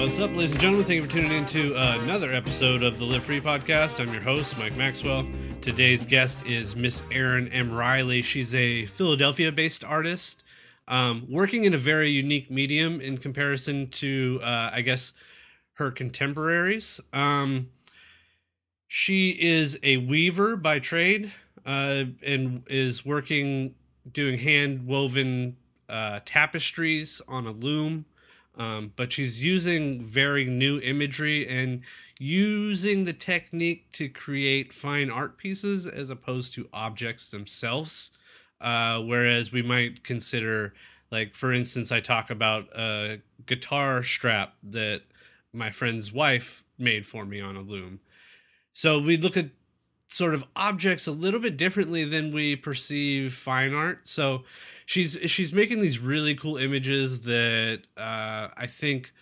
What's up, ladies and gentlemen? Thank you for tuning in to another episode of the Live Free podcast. I'm your host, Mike Maxwell. Today's guest is Miss Erin M. Riley. She's a Philadelphia based artist, um, working in a very unique medium in comparison to, uh, I guess, her contemporaries. Um, she is a weaver by trade uh, and is working doing hand woven uh, tapestries on a loom. Um, but she's using very new imagery and using the technique to create fine art pieces as opposed to objects themselves. Uh, whereas we might consider, like, for instance, I talk about a guitar strap that my friend's wife made for me on a loom. So we look at sort of objects a little bit differently than we perceive fine art. So she's she's making these really cool images that uh, I think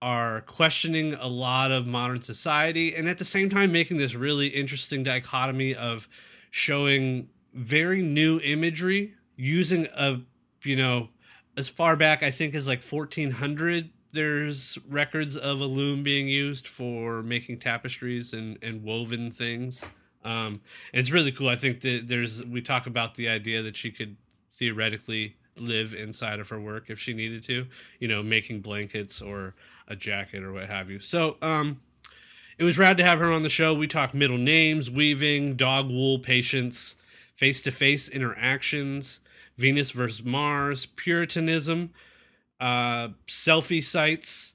are questioning a lot of modern society, and at the same time making this really interesting dichotomy of showing very new imagery using a you know as far back I think as like 1400 there's records of a loom being used for making tapestries and, and woven things. Um, and it's really cool. I think that there's we talk about the idea that she could theoretically live inside of her work if she needed to, you know, making blankets or a jacket or what have you. So, um, it was rad to have her on the show. We talked middle names, weaving, dog wool, patience, face to face interactions, Venus versus Mars, Puritanism, uh, selfie sites,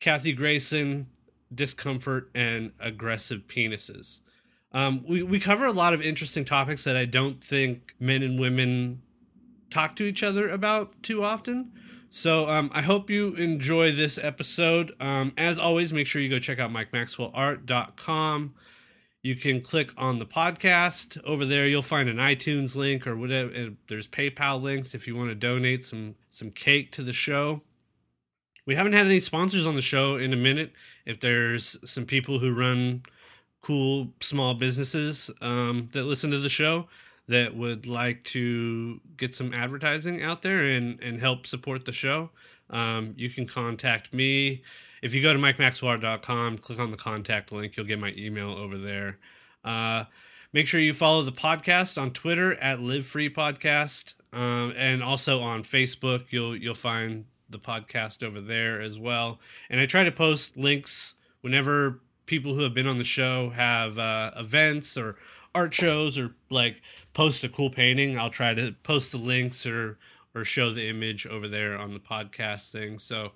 Kathy Grayson, discomfort, and aggressive penises. Um, we, we cover a lot of interesting topics that I don't think men and women talk to each other about too often. So um, I hope you enjoy this episode. Um, as always, make sure you go check out MikeMaxwellArt.com. You can click on the podcast over there. You'll find an iTunes link or whatever. There's PayPal links if you want to donate some some cake to the show. We haven't had any sponsors on the show in a minute. If there's some people who run cool small businesses um, that listen to the show that would like to get some advertising out there and and help support the show, um, you can contact me if you go to mikemaxwellart.com, click on the contact link, you'll get my email over there. Uh, make sure you follow the podcast on Twitter at Live Free Podcast, um, and also on Facebook. You'll you'll find the podcast over there as well. And I try to post links whenever people who have been on the show have uh, events or art shows or like post a cool painting. I'll try to post the links or or show the image over there on the podcast thing. So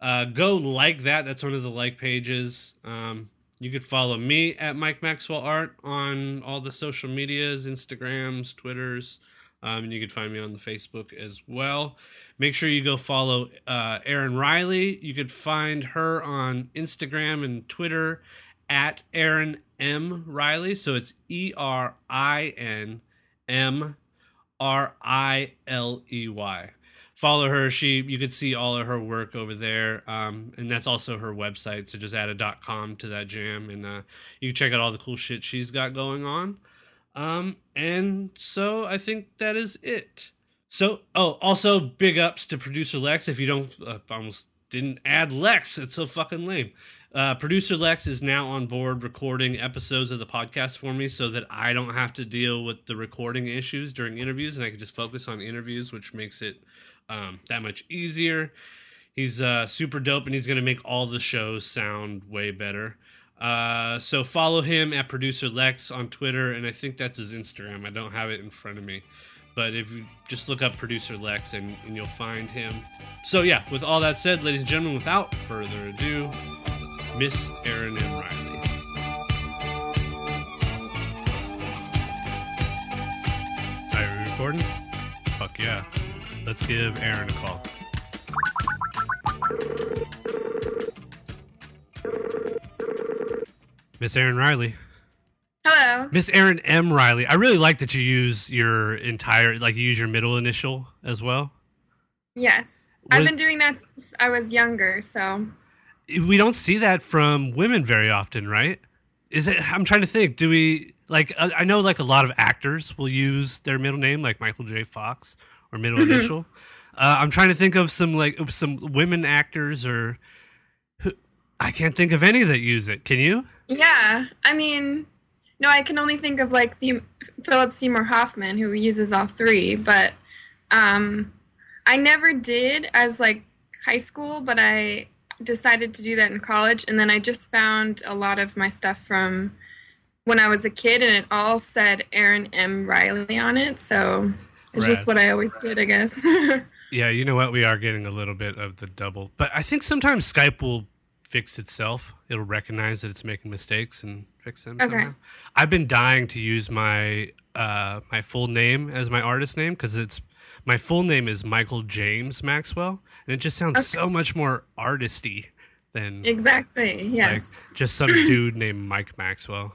uh, go like that. That's one of the like pages. Um, you could follow me at Mike Maxwell Art on all the social medias, Instagrams, Twitters. Um, and you can find me on the Facebook as well. Make sure you go follow uh, Erin Riley. You could find her on Instagram and Twitter at Erin M Riley. So it's E R I N M R I L E Y follow her. She you could see all of her work over there, um, and that's also her website. So just add a com to that jam, and uh, you can check out all the cool shit she's got going on. Um, and so I think that is it. So oh, also big ups to producer Lex. If you don't, uh, almost didn't add Lex. It's so fucking lame. Uh, producer Lex is now on board recording episodes of the podcast for me so that I don't have to deal with the recording issues during interviews and I can just focus on interviews, which makes it um, that much easier. He's uh, super dope, and he's going to make all the shows sound way better. Uh, so follow him at producer Lex on Twitter, and I think that's his Instagram. I don't have it in front of me, but if you just look up producer Lex, and, and you'll find him. So yeah, with all that said, ladies and gentlemen, without further ado, Miss Erin M. Riley. Are we recording? Fuck yeah. Let's give Erin a call. Miss Erin Riley. Hello. Miss Erin M. Riley. I really like that you use your entire, like, you use your middle initial as well. Yes. I've been doing that since I was younger, so. We don't see that from women very often, right? Is it, I'm trying to think, do we, like, uh, I know, like, a lot of actors will use their middle name, like Michael J. Fox or middle initial. Uh, I'm trying to think of some like some women actors or I can't think of any that use it. Can you? Yeah, I mean, no, I can only think of like the Philip Seymour Hoffman who uses all three, but um, I never did as like high school, but I decided to do that in college, and then I just found a lot of my stuff from when I was a kid, and it all said Erin M. Riley on it, so it's Rad. just what I always did, I guess. Yeah, you know what? We are getting a little bit of the double, but I think sometimes Skype will fix itself. It'll recognize that it's making mistakes and fix them. Okay. Somehow. I've been dying to use my uh, my full name as my artist name because it's my full name is Michael James Maxwell, and it just sounds Okay. so much more artisty than exactly. Yes. like just some dude named Mike Maxwell.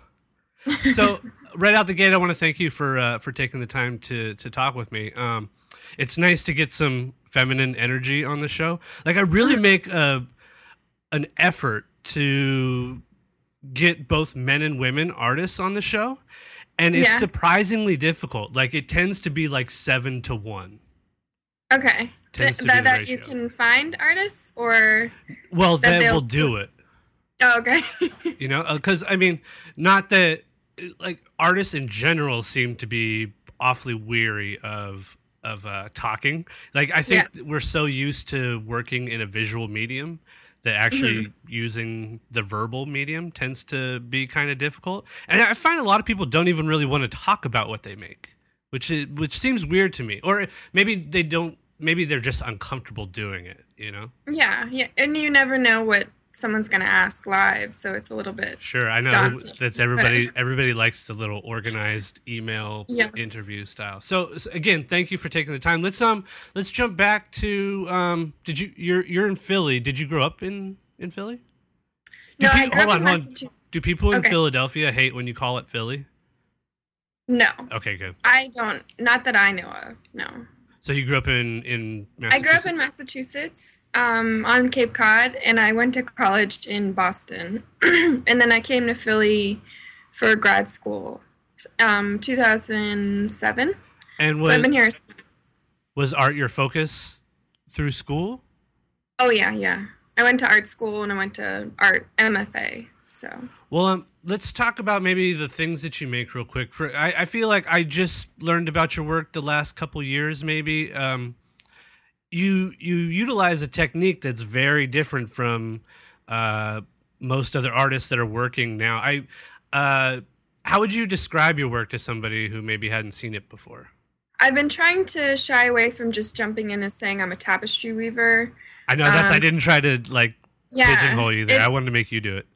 So right out the gate, I want to thank you for uh, for taking the time to to talk with me. Um, it's nice to get some feminine energy on the show. Like I really make a an effort to get both men and women artists on the show, and it's Yeah. surprisingly difficult. Like it tends to be like seven to one. okay. That that you can find artists or Well, That then they'll- we'll do it. oh, okay. you know because i mean not that like artists in general seem to be awfully weary of of uh talking like i think Yes. we're so used to working in a visual medium that actually Mm-hmm. using the verbal medium tends to be kind of difficult. And i find a lot of people don't even really want to talk about what they make which is which seems weird to me. Or maybe they don't maybe they're just uncomfortable doing it you know? Yeah, yeah, and you never know what someone's gonna ask live, so it's a little bit. Sure, I know daunting. that's everybody. Everybody likes the little organized email Yes. interview style. So s- again, thank you for taking the time. Let's um, let's jump back to um. Did you you're you're in Philly? Did you grow up in in Philly? Do No, I grew hold up on, in hold on. Massachusetts. Do people in Okay. Philadelphia hate when you call it Philly? No, Okay, good. I don't. Not that I know of. No, So you grew up in in I grew up in Massachusetts, um, on Cape Cod, and I went to college in Boston, and then I came to Philly for grad school, um, 2007. And So I've was been here. was art your focus through school? Oh yeah, yeah. I went to art school and I went to art MFA. So Well, um, let's talk about maybe the things that you make real quick. For I, I feel like I just learned about your work the last couple years. Maybe um, you you utilize a technique that's very different from uh, most other artists that are working now. I uh, how would you describe your work to somebody who maybe hadn't seen it before? I've been trying to shy away from just jumping in and saying I'm a tapestry weaver. I know that's I Um, didn't try to like Yeah, pigeonhole you there. it- I wanted to make you do it.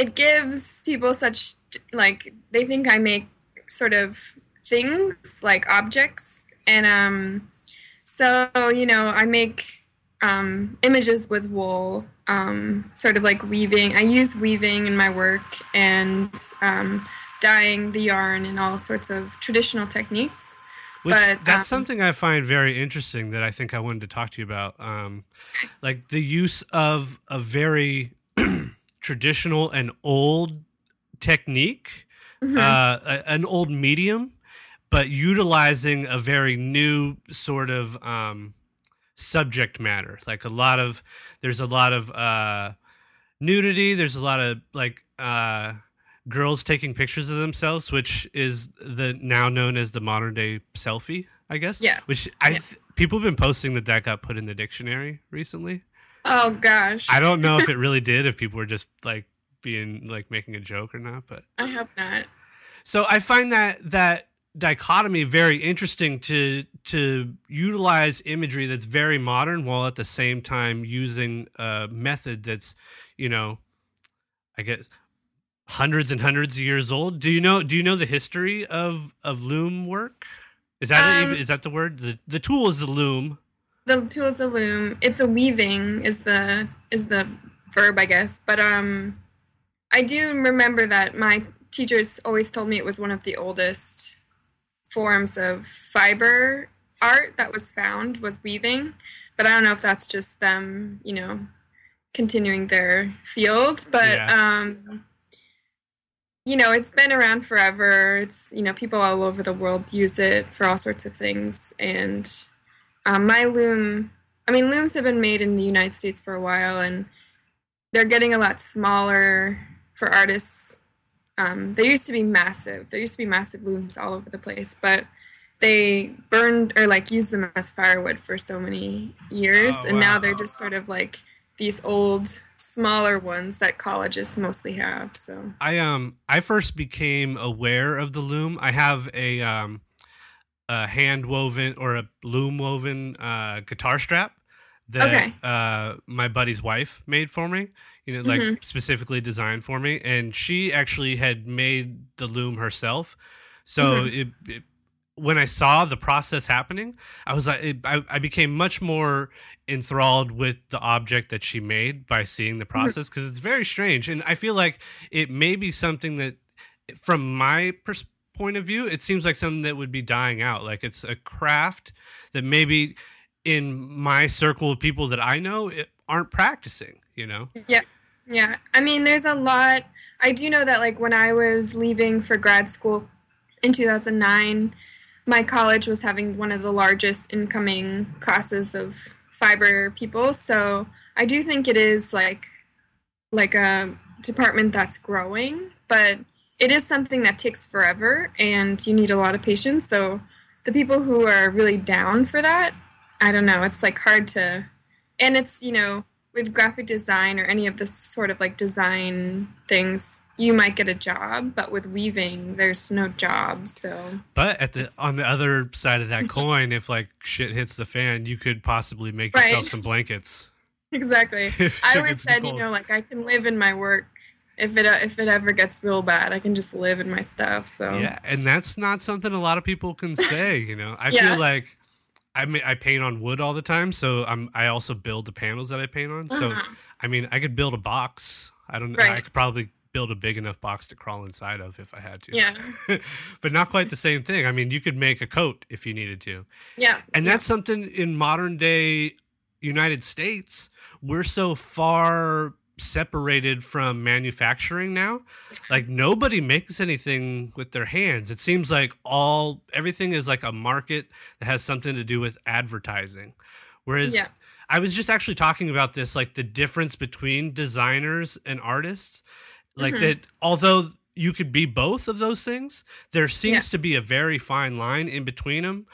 It gives people such like they think I make sort of things like objects and um so you know I make um images with wool um sort of like weaving I use weaving in my work and um dyeing the yarn and all sorts of traditional techniques Which But, that's um, something I find very interesting that I think I wanted to talk to you about. Um, like the use of a very traditional and old technique, Mhm. uh, an old medium, but utilizing a very new sort of um, subject matter. Like a lot of, there's a lot of uh, nudity. There's a lot of like uh, girls taking pictures of themselves, which is the now known as the modern day selfie, I guess. Yes. Which I Yeah. people have been posting that that got put in the dictionary recently. Oh gosh I don't know if it really did, if people were just like being like making a joke or not, but I hope not so I find that that dichotomy very interesting to to utilize imagery that's very modern while at the same time using a method that's you know I guess hundreds and hundreds of years old. Do you know do you know the history of of loom work? Is that Um, even, is that the word? The the tool is the loom. The tool is a loom. It's a weaving is the is the verb, I guess. But um, I do remember that my teachers always told me it was one of the oldest forms of fiber art that was found was weaving. But I don't know if that's just them, you know, continuing their field. But Yeah. um, you know, it's been around forever. It's you know, people all over the world use it for all sorts of things, and um, my loom, I mean, looms have been made in the United States for a while, and they're getting a lot smaller for artists. Um, they used to be massive. There used to be massive looms all over the place, but they burned or like used them as firewood for so many years, Oh, and now they're just sort of like these old, smaller ones that colleges mostly have. So I um I first became aware of the loom. I have a um a hand woven or a loom woven uh guitar strap that Okay. uh my buddy's wife made for me. You know, like Mhm. specifically designed for me and she actually had made the loom herself. So Mhm. it, it when I saw the process happening, I was like, it, I, I became much more enthralled with the object that she made by seeing the process because it's very strange, and I feel like it may be something that, from my pers- point of view, it seems like something that would be dying out. Like it's a craft that maybe in my circle of people that I know it, aren't practicing. You know, Yeah, Yeah. I mean, there's a lot. I do know that, like, when I was leaving for grad school in 2009, my college was having one of the largest incoming classes of fiber people. So I do think it is like like a department that's growing, but it is something that takes forever, and you need a lot of patience. So the people who are really down for that, I don't know. It's like hard to, and it's you know with graphic design or any of this sort of like design things, you might get a job, but with weaving, there's no job. So but at the on the other side of that coin, if like shit hits the fan, you could possibly make Right. yourself some blankets. exactly. I always said, you know, like I can live in my work. If it if it ever gets real bad, I can just live in my stuff. So Yeah, and that's not something a lot of people can say. You know, I Yeah. feel like I mean, I paint on wood all the time, so I'm I also build the panels that I paint on. So Uh-huh. I mean, I could build a box. I don't know. I could probably build a big enough box to crawl inside of if I had to. yeah, but not quite the same thing. I mean, you could make a coat if you needed to. yeah, And yeah. that's something in modern day United States, we're so far separated from manufacturing now. Like nobody makes anything with their hands. It seems like all everything is like a market that has something to do with advertising. Whereas Yeah. I was just actually talking about this like the difference between designers and artists. Like Mhm. that although you could be both of those things, there seems Yeah. to be a very fine line in between them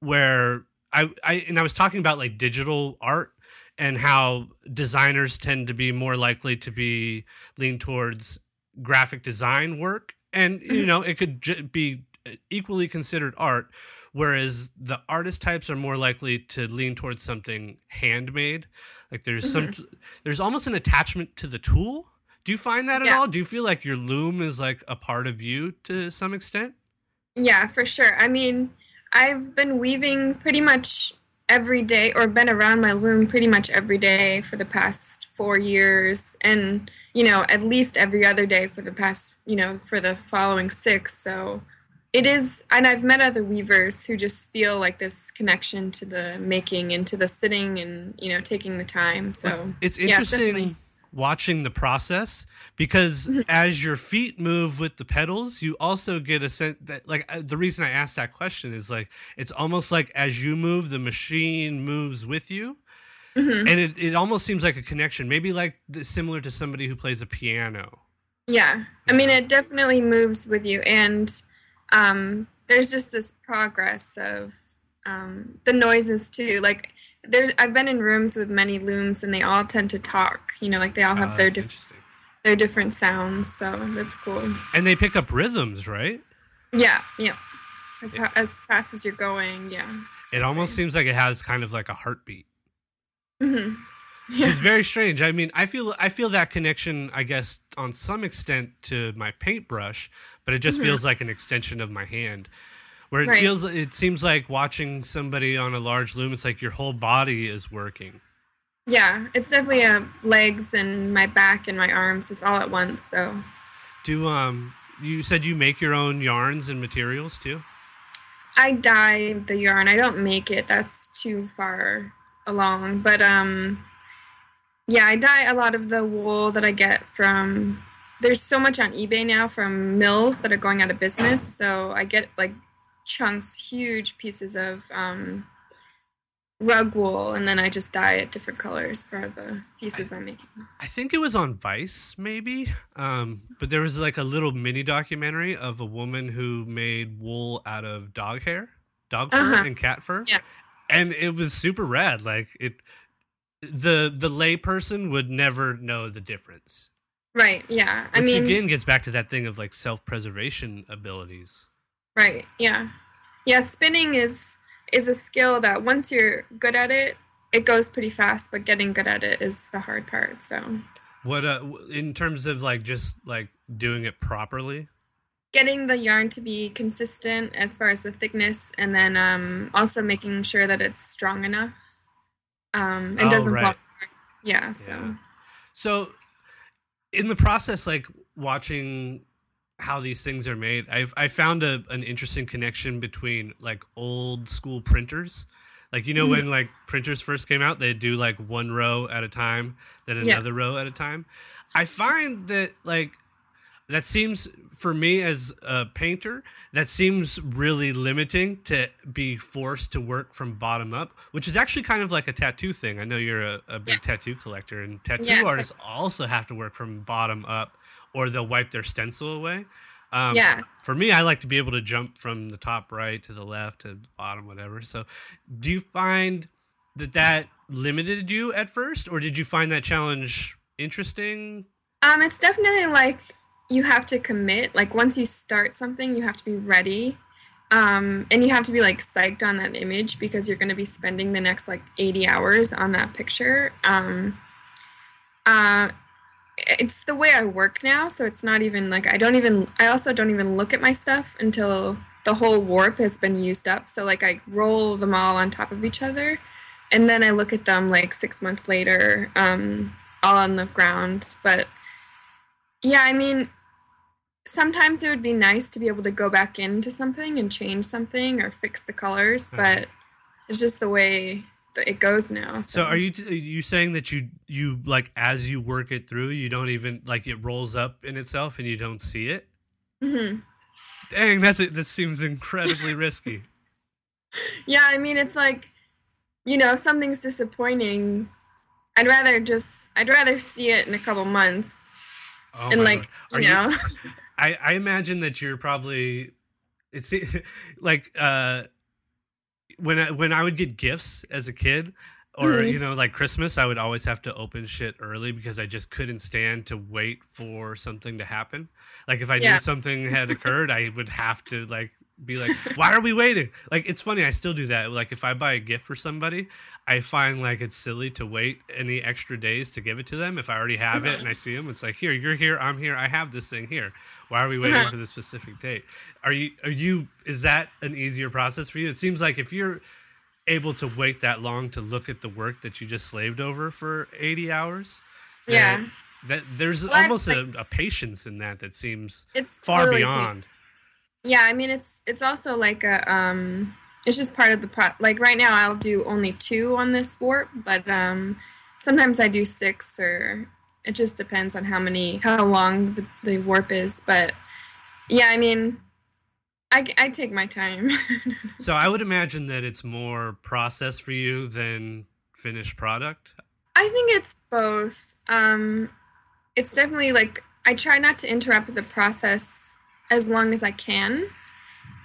where I, I and I was talking about like digital art and how designers tend to be more likely to be lean towards graphic design work. And you know it could j- be equally considered art whereas the artist types are more likely to lean towards something handmade. Like there's some mm-hmm. there's almost an attachment to the tool. Do you find that at Yeah. all? Do you feel like your loom is like a part of you to some extent? Yeah, for sure. I mean, I've been weaving pretty much every day or been around my loom pretty much every day for the past four years and, you know, at least every other day for the past, you know, for the following six. So it is, and I've met other weavers who just feel like this connection to the making and to the sitting and, you know, taking the time. So it's yeah, interesting definitely. Watching the process because as your feet move with the pedals you also get a sense that like uh, the reason i asked that question is like it's almost like as you move the machine moves with you. Mhm. and it, it almost seems like a connection maybe like similar to somebody who plays a piano. Yeah, I mean, it definitely moves with you, and um, there's just this progress of um, the noises too. Like, there, I've been in rooms with many looms, and they all tend to talk. You know, like they all have Uh, their that's diff- interesting. their different sounds. So that's cool. and they pick up rhythms right Yeah, yeah. As ho- as fast as you're going, yeah. it almost seems like it has kind of like a heartbeat hmm Yeah. it's very strange. I mean, I feel I feel that connection, I guess, on some extent to my paintbrush, but it just Mhm. feels like an extension of my hand. Where it Right. feels, it seems like watching somebody on a large loom. It's like your whole body is working. Yeah, it's definitely uh, legs and my back and my arms. It's all at once. So Do um, you said you make your own yarns and materials too? I dye the yarn. I don't make it. That's too far along. But um yeah, I dye a lot of the wool that I get from there's so much on eBay now from mills that are going out of business. So I get like chunks, huge pieces of um rug wool, and then I just dye it different colors for the pieces I, am making. I think it was on Vice, maybe. Um, but there was like a little mini documentary of a woman who made wool out of dog hair, dog fur, uh-huh. and cat fur. Yeah. And it was super rad. Like it, the the lay person would never know the difference. Right. Yeah. Which I mean, again gets back to that thing of like self preservation abilities. Right. Yeah. Yeah. Spinning is is a skill that once you're good at it, it goes pretty fast. But getting good at it is the hard part. So. What uh, in terms of like just like doing it properly? Getting the yarn to be consistent as far as the thickness, and then um, also making sure that it's strong enough um, and oh, doesn't right. Yeah. So. Yeah. So, in the process, like watching how these things are made. I've I found a an interesting connection between like old school printers. Like you know when mm. like printers first came out, they'd do like one row at a time, then another yeah. row at a time. I find that like that seems for me as a painter that seems really limiting to be forced to work from bottom up which is actually kind of like a tattoo thing i know you're a, a big yeah. tattoo collector and tattoo yes. artists also have to work from bottom up or they'll wipe their stencil away. Um, yeah. For me, I like to be able to jump from the top right to the left to the bottom, whatever. So, do you find that that limited you at first, or did you find that challenge interesting? Um, it's definitely like you have to commit. Like once you start something, you have to be ready. Um, and you have to be like psyched on that image because you're going to be spending the next like 80 hours on that picture. Um, uh, it's the way I work now, so it's not even like I don't even I also don't even look at my stuff until the whole warp has been used up. So like I roll them all on top of each other and then I look at them like 6 months later um all on the ground, but yeah, I mean sometimes it would be nice to be able to go back into something and change something or fix the colors, mm-hmm. but it's just the way it goes now. So. so. are you are you saying that you you like as you work it through, you don't even like it rolls up in itself and you don't see it? Mm-hmm. Dang, that's it. That seems incredibly risky. Yeah, I mean, it's like you know, if something's disappointing, I'd rather just I'd rather see it in a couple months. Oh and like you know, you, I I imagine that you're probably it's like uh when I, when I would get gifts as a kid, or mm-hmm. you know like christmas i would always have to open shit early because i just couldn't stand to wait for something to happen like if i yeah. knew something had occurred i would have to like be like why are we waiting like it's funny i still do that like if i buy a gift for somebody i find like it's silly to wait any extra days to give it to them if i already have it and i see them it's like here you're here i'm here i have this thing here why are we waiting uh-huh. for this specific date? Are you are you is that an easier process for you? It seems like if you're able to wait that long to look at the work that you just slaved over for 80 hours, yeah. That, there's well, almost a, a, patience in that that seems it's far totally beyond. Yeah, I mean it's it's also like a um it's just part of the pro like right now I'll do only two on this warp, but um sometimes I do six or it just depends on how many how long the, the warp is but yeah i mean i, I take my time. So i would imagine that it's more process for you than finished product? I think it's both. Um it's definitely like i try not to interrupt the process as long as i can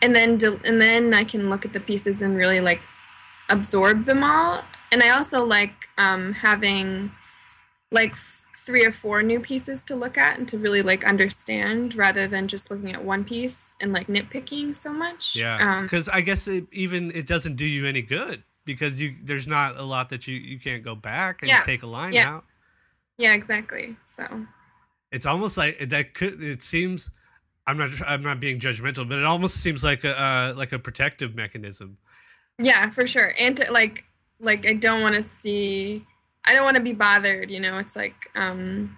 and then de- and then i can look at the pieces and really like absorb them all and i also like um having like three or four new pieces to look at and to really like understand rather than just looking at one piece and like nitpicking so much. Yeah, because um, I guess it, even it doesn't do you any good because you there's not a lot that you you can't go back and yeah, take a line yeah. out. Yeah, exactly. So it's almost like that could it seems. I'm not. I'm not being judgmental, but it almost seems like a uh, like a protective mechanism. Yeah, for sure. And to, like, like I don't want to see I don't want to be bothered, you know, it's like um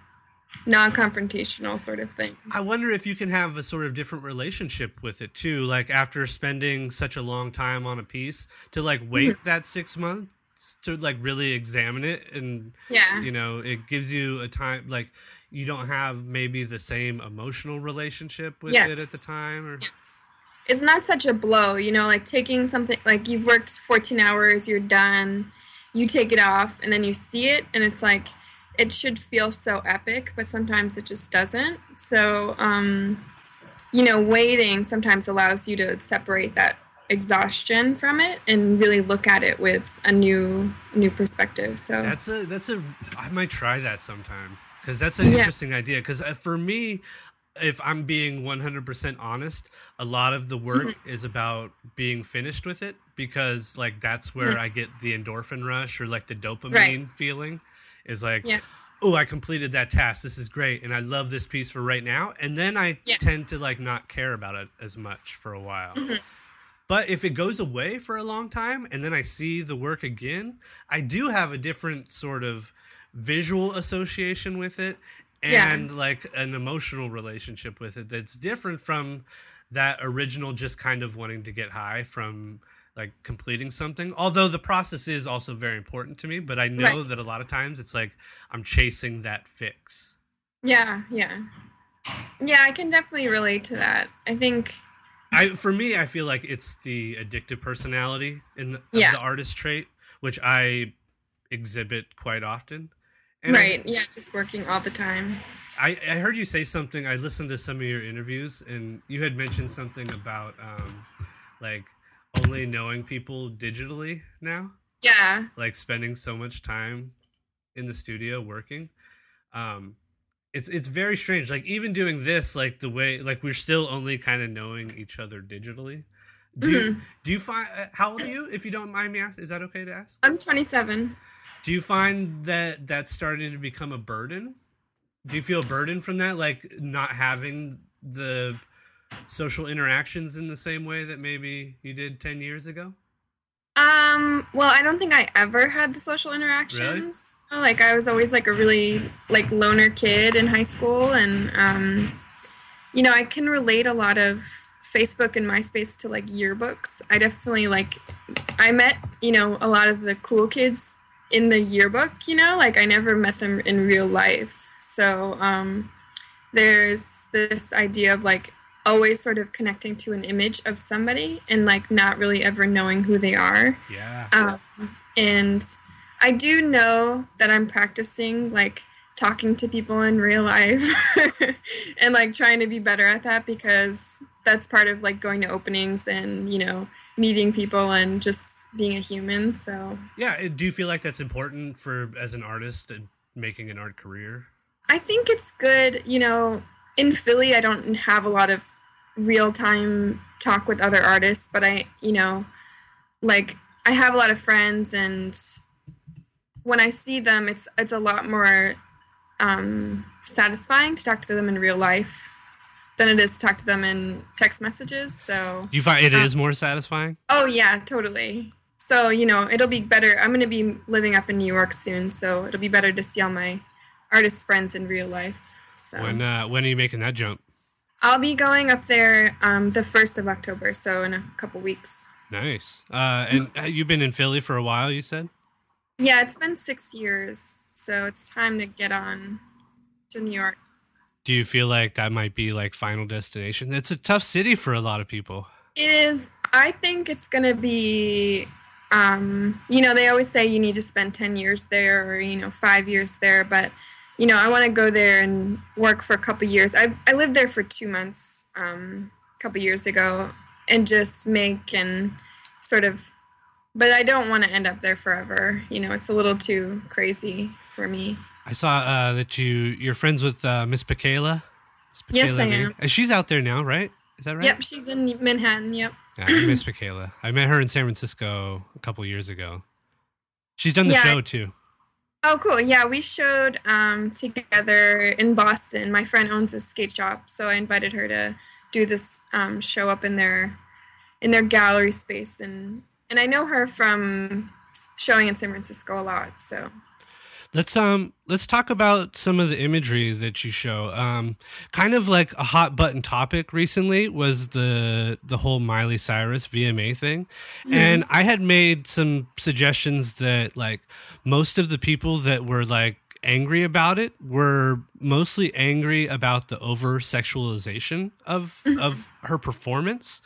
non-confrontational sort of thing. I wonder if you can have a sort of different relationship with it too, like after spending such a long time on a piece to like wait mm-hmm. that 6 months to like really examine it and yeah. you know, it gives you a time like you don't have maybe the same emotional relationship with yes. it at the time or yes. it's not such a blow, you know, like taking something like you've worked 14 hours, you're done, you take it off, and then you see it, and it's like it should feel so epic, but sometimes it just doesn't. So, um, you know, waiting sometimes allows you to separate that exhaustion from it and really look at it with a new new perspective. So that's a that's a I might try that sometime because that's an yeah. interesting idea. Because uh, for me, if I'm being 100% honest, a lot of the work mm-hmm. is about being finished with it because like that's where mm-hmm. I get the endorphin rush or like the dopamine right. feeling is like yeah. oh, I completed that task. This is great and I love this piece for right now. And then I yeah. tend to like not care about it as much for a while. Mm-hmm. But if it goes away for a long time and then I see the work again, I do have a different sort of visual association with it and yeah. like an emotional relationship with it that's different from that original just kind of wanting to get high from like completing something although the process is also very important to me but i know right. that a lot of times it's like i'm chasing that fix yeah yeah yeah i can definitely relate to that i think i for me i feel like it's the addictive personality in the, yeah. the artist trait which i exhibit quite often and right. I, yeah, just working all the time. I, I heard you say something. I listened to some of your interviews, and you had mentioned something about um, like only knowing people digitally now. Yeah. Like spending so much time in the studio working. Um, it's it's very strange. Like even doing this, like the way like we're still only kind of knowing each other digitally. Do mm-hmm. you, do you find uh, how old are you? If you don't mind me asking, is that okay to ask? I'm 27. Do you find that that's starting to become a burden? Do you feel a burden from that, like not having the social interactions in the same way that maybe you did 10 years ago? Um, well, I don't think I ever had the social interactions. Really? Like I was always like a really like loner kid in high school and um you know, I can relate a lot of Facebook and MySpace to like yearbooks. I definitely like I met, you know, a lot of the cool kids in the yearbook, you know, like I never met them in real life. So um, there's this idea of like always sort of connecting to an image of somebody and like not really ever knowing who they are. Yeah. Um, and I do know that I'm practicing like talking to people in real life and like trying to be better at that because that's part of like going to openings and you know meeting people and just being a human so yeah do you feel like that's important for as an artist and making an art career i think it's good you know in philly i don't have a lot of real time talk with other artists but i you know like i have a lot of friends and when i see them it's it's a lot more um, satisfying to talk to them in real life than it is to talk to them in text messages. So you find it um, is more satisfying. Oh yeah, totally. So you know, it'll be better. I'm going to be living up in New York soon, so it'll be better to see all my artist friends in real life. So when uh, when are you making that jump? I'll be going up there um, the first of October, so in a couple weeks. Nice. Uh, and you've been in Philly for a while, you said? Yeah, it's been six years. So it's time to get on to New York. Do you feel like that might be like final destination? It's a tough city for a lot of people. It is. I think it's going to be um, you know, they always say you need to spend 10 years there or, you know, five years there. But, you know, I want to go there and work for a couple years. I, I lived there for two months um, a couple years ago and just make and sort of, but I don't want to end up there forever. You know, it's a little too crazy for me. I saw uh, that you you're friends with uh, Miss Pakela. Yes, I am. She's out there now, right? Is that right? Yep, she's in Manhattan. Yep. Yeah, I miss Pakela. I met her in San Francisco a couple years ago. She's done the yeah. show too. Oh, cool. Yeah, we showed um, together in Boston. My friend owns a skate shop, so I invited her to do this um, show up in their in their gallery space, and and I know her from showing in San Francisco a lot. So Let's um let's talk about some of the imagery that you show. Um, kind of like a hot button topic recently was the the whole Miley Cyrus VMA thing, mm. and I had made some suggestions that like most of the people that were like angry about it were mostly angry about the over sexualization of of her performance.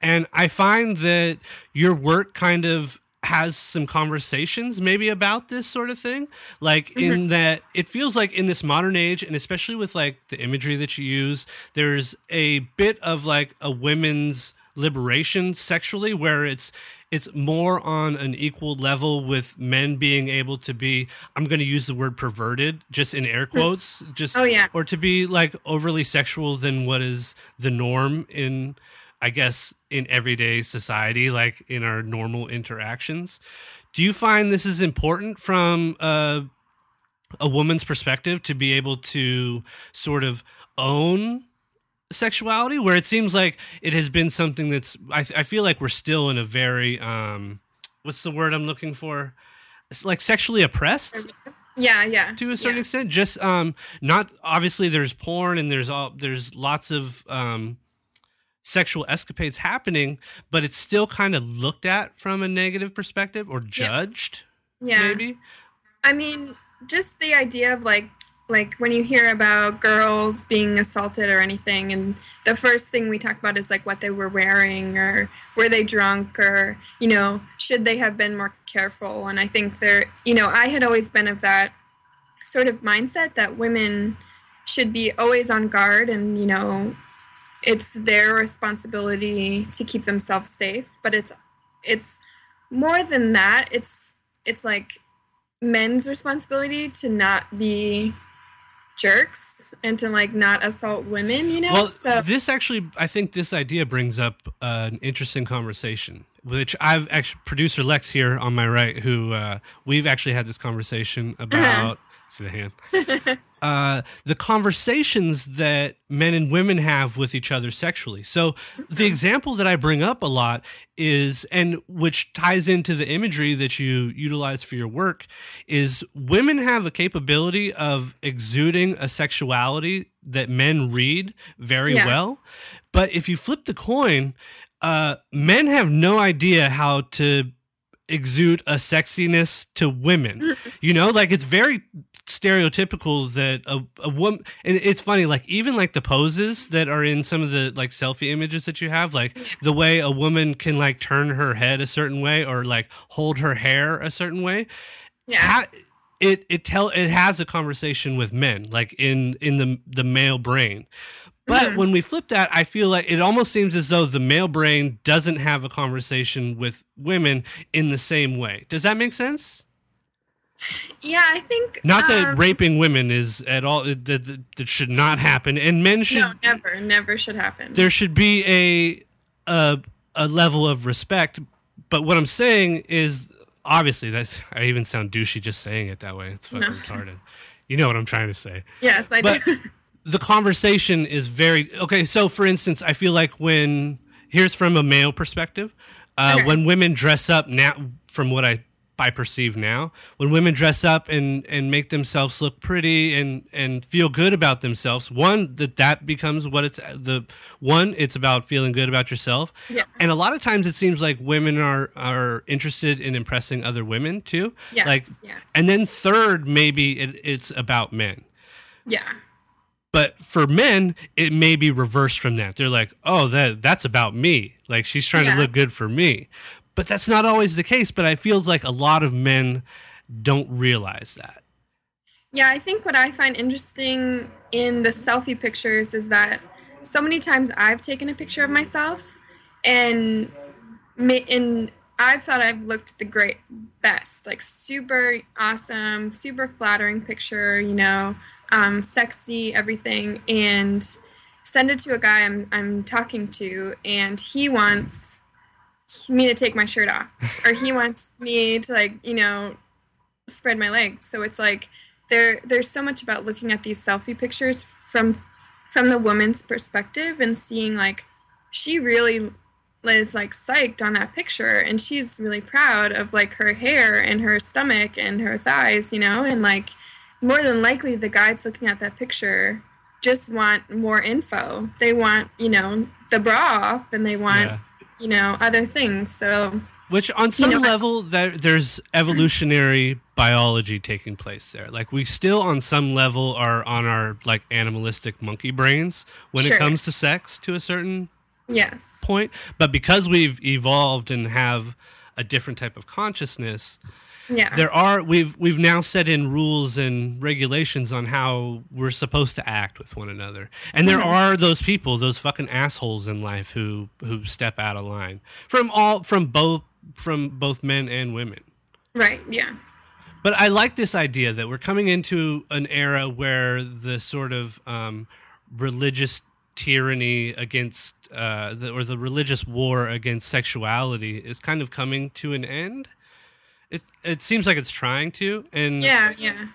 And I find that your work kind of has some conversations maybe about this sort of thing like mm-hmm. in that it feels like in this modern age and especially with like the imagery that you use there's a bit of like a women's liberation sexually where it's it's more on an equal level with men being able to be i'm going to use the word perverted just in air hmm. quotes just oh yeah or to be like overly sexual than what is the norm in i guess in everyday society like in our normal interactions. Do you find this is important from uh, a woman's perspective to be able to sort of own sexuality? Where it seems like it has been something that's I, I feel like we're still in a very um what's the word i'm looking for? It's like sexually oppressed? Yeah yeah. To a certain yeah. extent just um not obviously there's porn and there's all there's lots of um sexual escapades happening but it's still kind of looked at from a negative perspective or judged yeah. maybe? I mean just the idea of like like when you hear about girls being assaulted or anything and the first thing we talk about is like what they were wearing or were they drunk or you know should they have been more careful? And i think they're you know i had always been of that sort of mindset that women should be always on guard and you know it's their responsibility to keep themselves safe but it's it's more than that it's it's like men's responsibility to not be jerks and to like not assault women, you know? Well, so this actually, I think this idea brings up uh, an interesting conversation, which I've actually, producer Lex here on my right, who uh, we've actually had this conversation uh-huh. about. Uh-huh the hand. uh, the conversations that men and women have with each other sexually. So the example that I bring up a lot is, and which ties into the imagery that you utilize for your work, is women have a capability of exuding a sexuality that men read very yeah. well. But if you flip the coin, uh, men have no idea how to exude a sexiness to women. Mm. You know, like it's very stereotypical that a, a woman and it's funny like even like the poses that are in some of the like selfie images that you have like the way a woman can like turn her head a certain way or like hold her hair a certain way. Yeah. It it tell it has a conversation with men like in in the the male brain but mm-hmm. when we flip that, I feel like it almost seems as though the male brain doesn't have a conversation with women in the same way. Does that make sense? Yeah, I think not um, that raping women is at all that, that, that should not happen, and men should no, never, never should happen. There should be a a a level of respect. But what I'm saying is, obviously, that I even sound douchey just saying it that way. It's fucking no. retarded. You know what I'm trying to say? Yes, I but do. the conversation is very okay. So, for instance, I feel like when here's from a male perspective, uh, okay. when women dress up now, from what I I perceive now. When women dress up and and make themselves look pretty and and feel good about themselves, one that that becomes what it's the one it's about feeling good about yourself. Yeah. And a lot of times it seems like women are are interested in impressing other women too. Yes, like yes. and then third maybe it, it's about men. Yeah. But for men, it may be reversed from that. They're like, "Oh, that that's about me. Like she's trying yeah. to look good for me." but that's not always the case. But I feels like a lot of men don't realize that. Yeah, I think what I find interesting in the selfie pictures is that so many times I've taken a picture of myself and and I've thought I've looked the great best, like super awesome, super flattering picture, you know, um, sexy, everything, and send it to a guy I'm I'm talking to, and he wants me to take my shirt off or he wants me to like you know spread my legs. So it's like there there's so much about looking at these selfie pictures from from the woman's perspective and seeing like she really is like psyched on that picture and she's really proud of like her hair and her stomach and her thighs you know and like more than likely the guys looking at that picture just want more info they want you know the bra off and they want yeah you know, other things. So Which, on some know, level, there, there's evolutionary biology taking place there. Like we still, on some level, are on our like animalistic monkey brains when it comes to sex to a certain Yes. point. But because we've evolved and have a different type of consciousness, Yeah. there are we've we've now set in rules and regulations on how we're supposed to act with one another. And there are those people, those fucking assholes in life who who step out of line from all from both from both men and women. right. Yeah. But I like this idea that we're coming into an era where the sort of um, religious tyranny against, uh, the, or the religious war against sexuality is kind of coming to an end. It it seems like it's trying to, and Yeah. Yeah.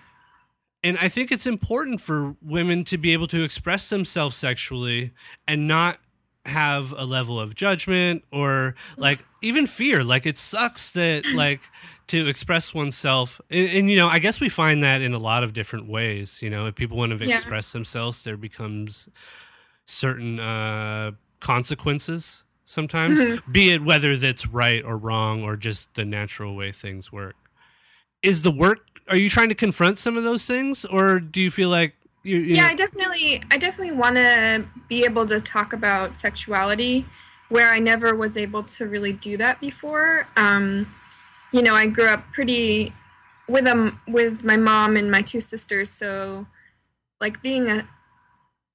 and I think it's important for women to be able to express themselves sexually and not have a level of judgment or like even fear. Like it sucks that like to express oneself, and, and you know, I guess we find that in a lot of different ways. You know, if people want to Yeah. express themselves, there becomes certain uh, consequences sometimes, be it whether that's right or wrong or just the natural way things work. Is the work are you trying to confront some of those things or do you feel like you, you yeah know- i definitely i definitely want to be able to talk about sexuality where i never was able to really do that before. Um, you know i grew up pretty with um with my mom and my two sisters so like being a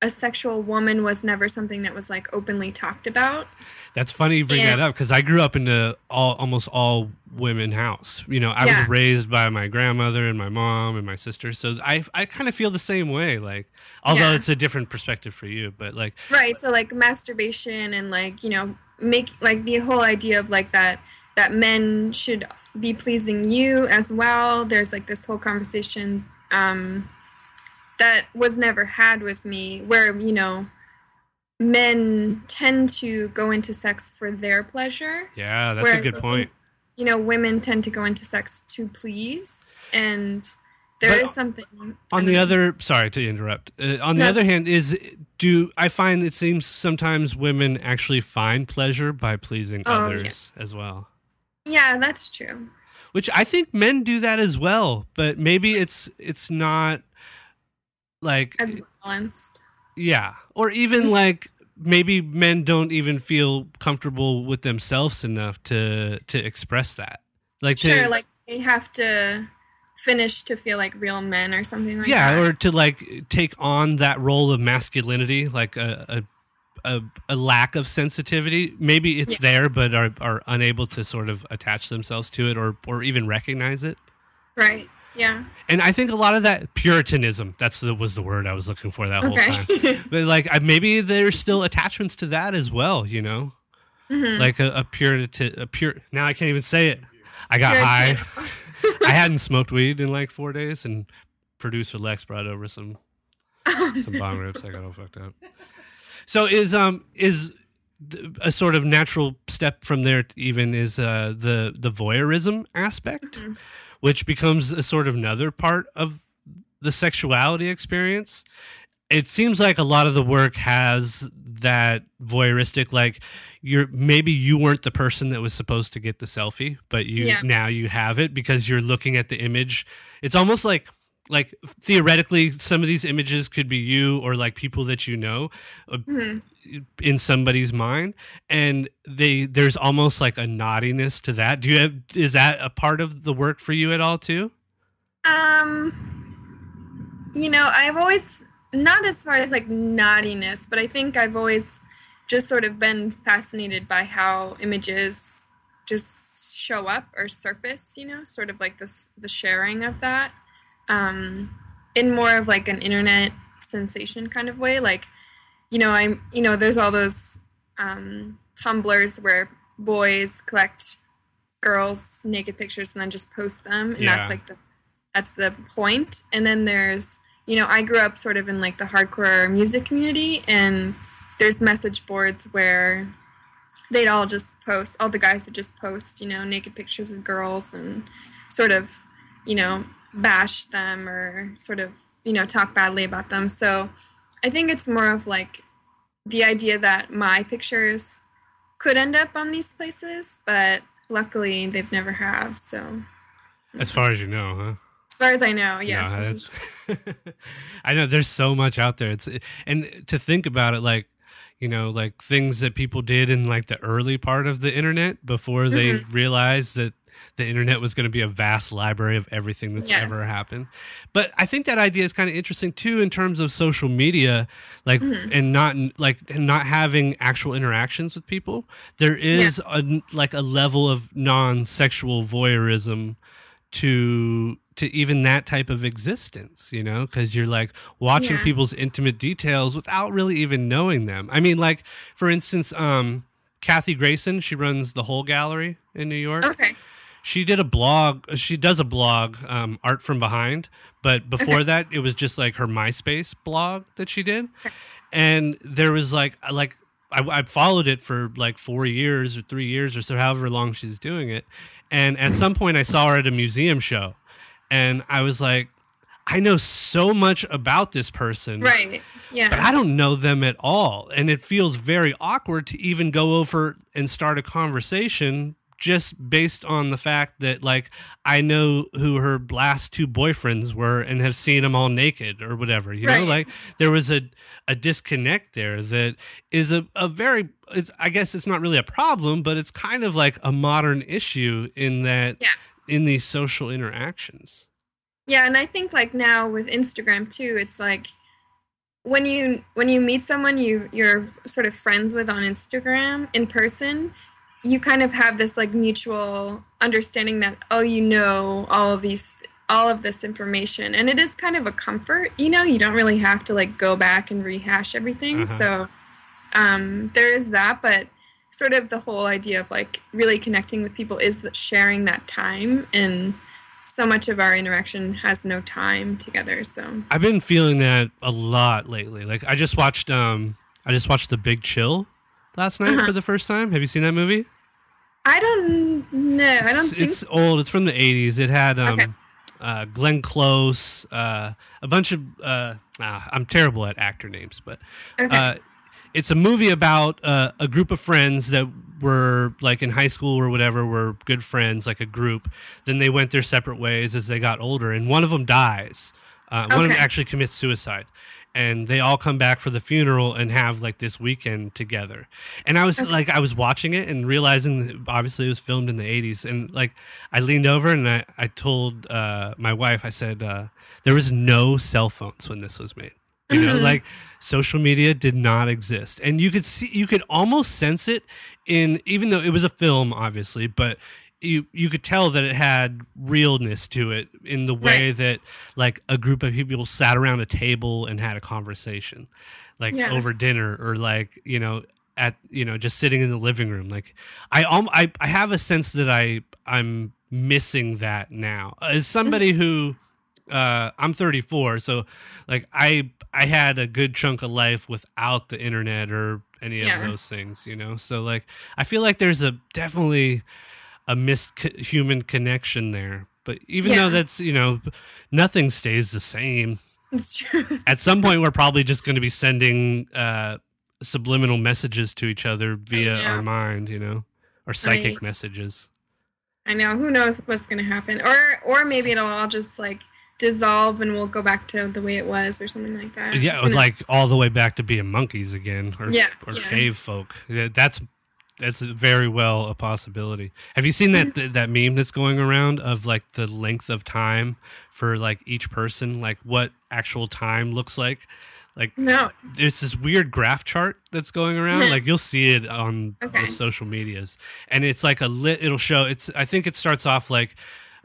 a sexual woman was never something that was like openly talked about that's funny you bring that up because i grew up in a all almost all women house you know i Yeah. was raised by my grandmother and my mom and my sister so i i kind of feel the same way like although Yeah. it's a different perspective for you but like right so like masturbation and like you know make like the whole idea of like that that men should be pleasing you as well there's like this whole conversation um that was never had with me where you know men tend to go into sex for their pleasure. Yeah that's Whereas a good point. you know women tend to go into sex to please. And there But is something on the um, other sorry to interrupt. Uh, on the other hand is do i find it seems sometimes women actually find pleasure by pleasing Oh, yeah. others as well. Yeah that's true. Which I think men do that as well, but maybe it's it's not like as balanced yeah, or even mm-hmm. like maybe men don't even feel comfortable with themselves enough to to express that. Like to, sure like they have to finish to feel like real men or something like yeah, that or to like take on that role of masculinity, like a a, a, a lack of sensitivity. Maybe it's Yeah. there, but are are unable to sort of attach themselves to it or or even recognize it. right yeah And I think a lot of that Puritanism, that's the was the word I was looking for that whole time. But like I- maybe there's still attachments to that as well, you know? Mhm. Like a, a Puritan a pure now I can't even say it. I got Puritan- high. I hadn't smoked weed in like four days and producer Lex brought over some some bong rips. I got all fucked up. So is um is a sort of natural step from there even is uh the the voyeurism aspect Mhm. Which becomes a sort of another part of the sexuality experience it seems like a lot of the work has that voyeuristic like you're maybe you weren't the person that was supposed to get the selfie but you Yeah. now you have it because you're looking at the image it's almost like like theoretically some of these images could be you or like people that you know uh, Mhm. in somebody's mind and they there's almost like a naughtiness to that do you have is that a part of the work for you at all too Um, you know, I've always not as far as like naughtiness, but I think I've always just sort of been fascinated by how images just show up or surface. You know, sort of like this the sharing of that, um, in more of like an internet sensation kind of way. Like, you know, I'm you know, there's all those um, Tumblrs where boys collect girls' naked pictures and then just post them, and Yeah. that's like the that's the point. And then there's, you know, I grew up sort of in like the hardcore music community, and there's message boards where they'd all just post, all the guys would just post, you know, naked pictures of girls and sort of, you know, bash them or sort of, you know, talk badly about them. So I think it's more of like the idea that my pictures could end up on these places, but luckily they've never have. So as far as you know, huh? As far as I know, yes. No, I know there's so much out there. It's and to think about it, like you know, like things that people did in like the early part of the internet before they mm-hmm. realized that the internet was going to be a vast library of everything that's yes. ever happened. But I think that idea is kind of interesting too in terms of social media, like mm-hmm. and not like and not having actual interactions with people. There is yeah. a like a level of non-sexual voyeurism to to even that type of existence, you know, because you're like watching yeah. people's intimate details without really even knowing them. I mean, like for instance, um, Kathy Grayson, she runs the Hole gallery in New York. Okay she did a blog. She does a blog, um, Art from Behind. But before okay. that, it was just like her MySpace blog that she did, and there was like like I, I followed it for like four years or three years or so, however long she's doing it. And at some point, I saw her at a museum show, and I was like, I know so much about this person, right? Yeah, but I don't know them at all, and it feels very awkward to even go over and start a conversation just based on the fact that like I know who her last two boyfriends were and have seen them all naked or whatever. You right. know, like there was a a disconnect there that is a a very it's, I guess it's not really a problem, but it's kind of like a modern issue in that yeah. in these social interactions. Yeah, and I think like now with Instagram too, it's like when you when you meet someone you you're sort of friends with on Instagram in person, you kind of have this like mutual understanding that oh you know all of these all of this information. And it is kind of a comfort you know you don't really have to like go back and rehash everything. Uh-huh. so um, there is that. But sort of the whole idea of like really connecting with people is sharing that time. And so much of our interaction has no time together. So i've been feeling that a lot lately. Like i just watched um i just watched the big chill last night uh-huh. for the first time. Have you seen that movie? I don't know. I don't it's, think it's so. old. It's from the '80s. It had um, okay. uh, Glenn Close, uh, a bunch of. Uh, ah, I'm terrible at actor names, but okay. Uh, it's a movie about uh, a group of friends that were like in high school or whatever were good friends, like a group. Then they went their separate ways as they got older, and one of them dies. Uh, okay. One of them actually commits suicide and they all come back for the funeral and have like this weekend together. And I was okay. like, I was watching it and realizing that obviously it was filmed in the 80s. And like, I leaned over and I, I told uh, my wife, I said, uh, there was no cell phones when this was made. You know, mm-hmm. like social media did not exist. And you could see, you could almost sense it in, even though it was a film, obviously, but you you could tell that it had realness to it in the way right. that like a group of people sat around a table and had a conversation like yeah. over dinner or like you know at you know just sitting in the living room like i um, I, I have a sense that i i'm missing that now as somebody mm-hmm. who uh i'm 34 so like i i had a good chunk of life without the internet or any yeah. of those things you know so like i feel like there's a definitely a missed human connection there. But even yeah. though that's you know nothing stays the same. It's true. At some point, we're probably just going to be sending uh, subliminal messages to each other via our mind, you know, or psychic right. messages. I know. Who knows what's going to happen, or or maybe it'll all just like dissolve and we'll go back to the way it was or something like that. Yeah, like all the way back to being monkeys again or, yeah, or yeah. cave folk. That's that's very well a possibility. Have you seen that that meme that's going around of like the length of time for like each person, like what actual time looks like? Like no, there's this weird graph chart that's going around. like you'll see it on, okay. on social medias, and it's like a lit. It'll show. It's. I think it starts off like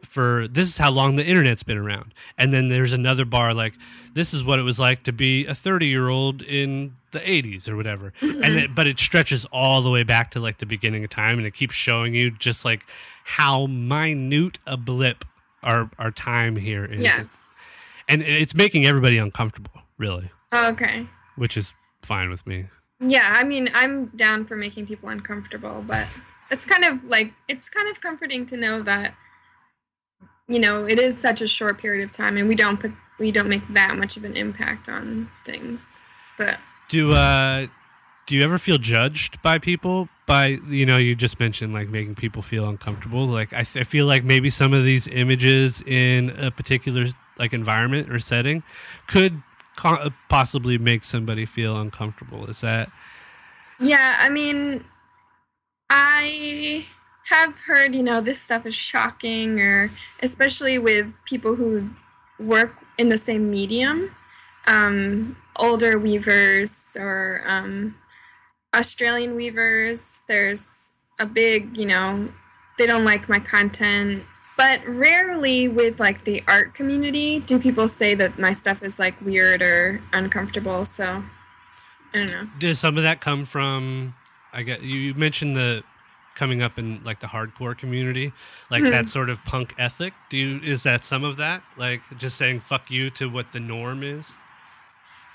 for this is how long the internet's been around, and then there's another bar like this is what it was like to be a 30 year old in the 80s or whatever. And mm-hmm. it, but it stretches all the way back to like the beginning of time and it keeps showing you just like how minute a blip our our time here is. Yes. And it's making everybody uncomfortable really. Okay. Which is fine with me. Yeah i mean i'm down for making people uncomfortable but it's kind of like it's kind of comforting to know that you know it is such a short period of time and we don't put we don't make that much of an impact on things. But do uh do you ever feel judged by people? By you know you just mentioned like making people feel uncomfortable. Like I, I feel like maybe some of these images in a particular like environment or setting could co- possibly make somebody feel uncomfortable. Is that Yeah, I mean, I have heard, you know, this stuff is shocking, or especially with people who work in the same medium, um, older weavers or um, Australian weavers. There's a big, you know, they don't like my content. But rarely with like the art community do people say that my stuff is like weird or uncomfortable. So I don't know. does some of that come from i guess you you mentioned the coming up in like the hardcore community like that sort of punk ethic do you is that some of that like just saying fuck you to what the norm is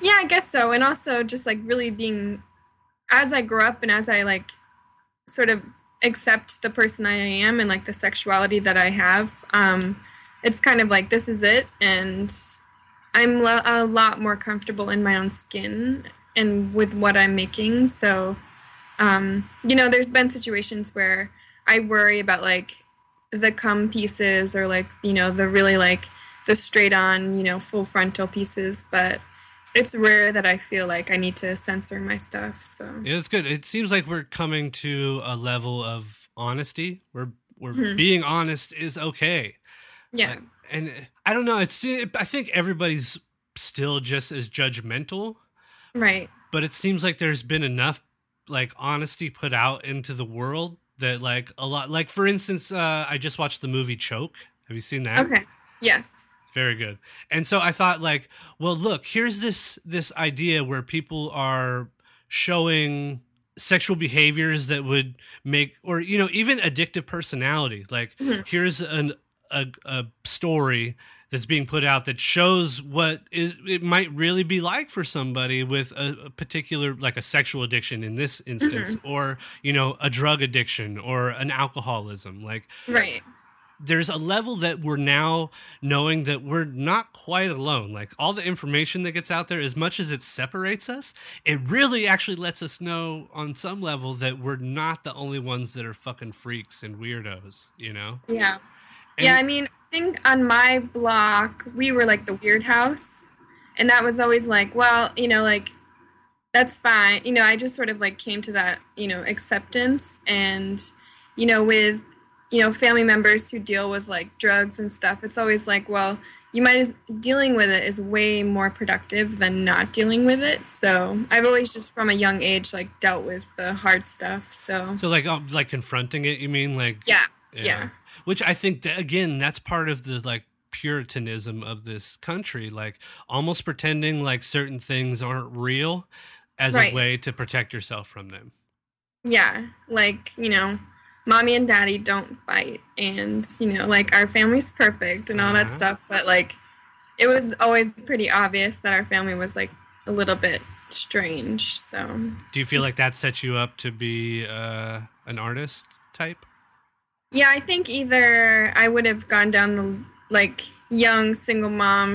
Yeah, I guess so. And also just like really being as I grow up and as I like sort of accept the person I am and like the sexuality that I have, um, it's kind of like this is it and I'm lo- a lot more comfortable in my own skin and with what I'm making. So, um, you know, there's been situations where I worry about like the cum pieces or like, you know, the really like the straight on, you know, full frontal pieces, but it's rare that I feel like I need to censor my stuff. So, Yeah, it's good. It seems like we're coming to a level of honesty where where Mhm. being honest is okay. yeah. Like, and I don't know. It's I think everybody's still just as judgmental, Right. but it seems like there's been enough like honesty put out into the world that like a lot. Like for instance, uh, I just watched the movie Choke. Have you seen that? Okay. Yes. Very good and so i thought like well look here's this this idea where people are showing sexual behaviors that would make or you know even addictive personality like Mhm. here's an a, a story that's being put out that shows what is it might really be like for somebody with a, a particular like a sexual addiction in this instance or you know a drug addiction or an alcoholism like Right. There's a level that we're now knowing that we're not quite alone. Like all the information that gets out there, as much as it separates us, it really actually lets us know on some level that we're not the only ones that are fucking freaks and weirdos, you know? Yeah. And- yeah, I mean, I think on my block, we were like the weird house. And that was always like, well, you know, like, that's fine. You know, I just sort of like came to that, you know, acceptance. And, you know, with, you know, family members who deal with like drugs and stuff, it's always like, well, you might as dealing with it is way more productive than not dealing with it. So I've always just from a young age like dealt with the hard stuff. So So like, um, like confronting it, you mean? Like, yeah, yeah. Which I think that, again, that's part of the like puritanism of this country, like almost pretending like certain things aren't real as Right. a way to protect yourself from them. yeah like you know mommy and daddy don't fight and you know like our family's perfect and all that Uh-huh. stuff but like it was always pretty obvious that our family was like a little bit strange so Do you feel like that sets you up to be uh, an artist type? yeah i think either i would have gone down the like young single mom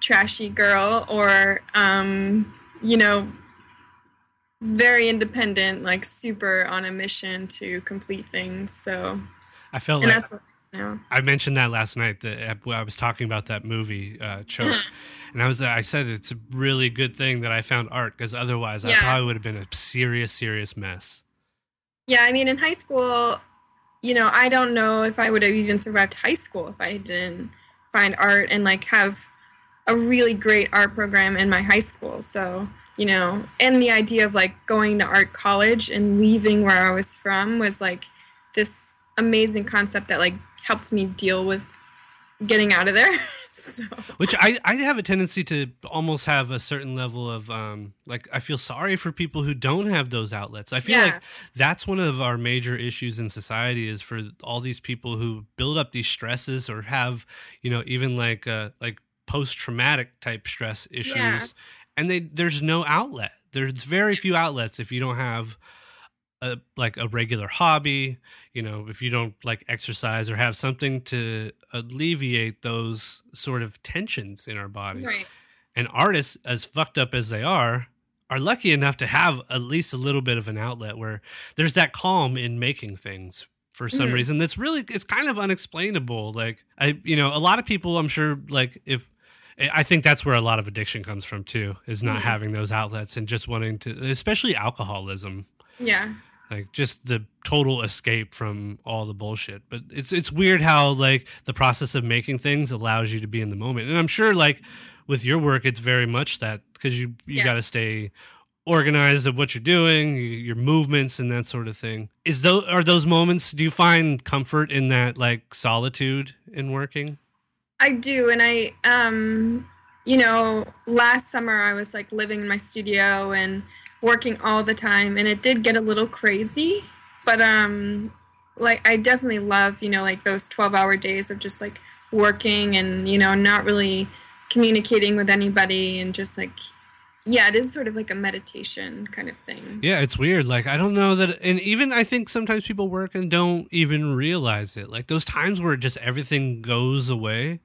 trashy girl or um you know very independent like super on a mission to complete things so. I felt and like that's what know. I mentioned that last night that I was talking about that movie uh, Choke, and I was I said it's a really good thing that I found art because otherwise I probably would have been a serious serious mess. Yeah, I mean, in high school, you know, I don't know if I would have even survived high school if I didn't find art and like have a really great art program in my high school. So, you know, and the idea of like going to art college and leaving where I was from was like this amazing concept that like helped me deal with getting out of there. so, Which I, I have a tendency to almost have a certain level of um like I feel sorry for people who don't have those outlets. I feel Yeah. like that's one of our major issues in society is for all these people who build up these stresses or have, you know, even like uh like post traumatic type stress issues Yeah. And they there's no outlet. There's very few outlets if you don't have a like a regular hobby, you know, if you don't like exercise or have something to alleviate those sort of tensions in our body. right. And artists, as fucked up as they are, are lucky enough to have at least a little bit of an outlet where there's that calm in making things for some Mhm. reason that's really it's kind of unexplainable like i you know a lot of people i'm sure like if i think that's where a lot of addiction comes from too is not Mhm. having those outlets and just wanting to especially alcoholism Yeah. like just the total escape from all the bullshit but it's it's weird how like the process of making things allows you to be in the moment and i'm sure like with your work it's very much that because you you Yeah. got to stay organized of what you're doing your movements and that sort of thing is those are those moments do you find comfort in that like solitude in working I do, and I, um, you know, last summer I was like living in my studio and working all the time, and it did get a little crazy. But um, like I definitely love, you know, like those twelve-hour days of just like working and you know not really communicating with anybody and just like, yeah, it is sort of like a meditation kind of thing. yeah it's weird like i don't know that and even i think sometimes people work and don't even realize it like those times where just everything goes away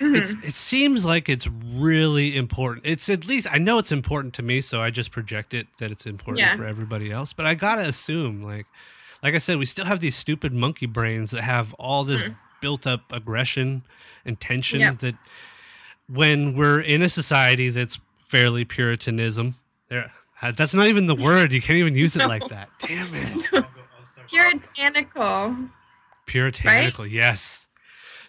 Mhm. it's, it seems like it's really important. It's at least I know it's important to me, so I just project it that it's important Yeah. for everybody else. But I gotta assume, like, like I said, we still have these stupid monkey brains that have all this built up aggression and tension Yep. that when we're in a society that's fairly puritanism, there that's not even the word. You can't even use it like that. Damn it. Puritanical. Puritanical, yes.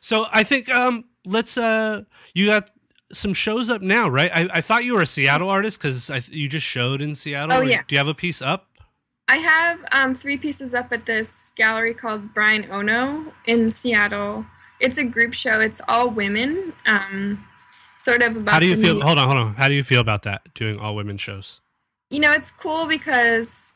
So I think um let's uh you got some shows up now, right? I, I thought you were a Seattle artist because you just showed in Seattle. Oh, Or yeah. Do you have a piece up? I have um, three pieces up at this gallery called Bryan Ohno in Seattle. It's a group show. It's all women. Um, sort of about. How do you feel? Hold on, hold on. How do you feel about that? Doing all women shows? You know, it's cool because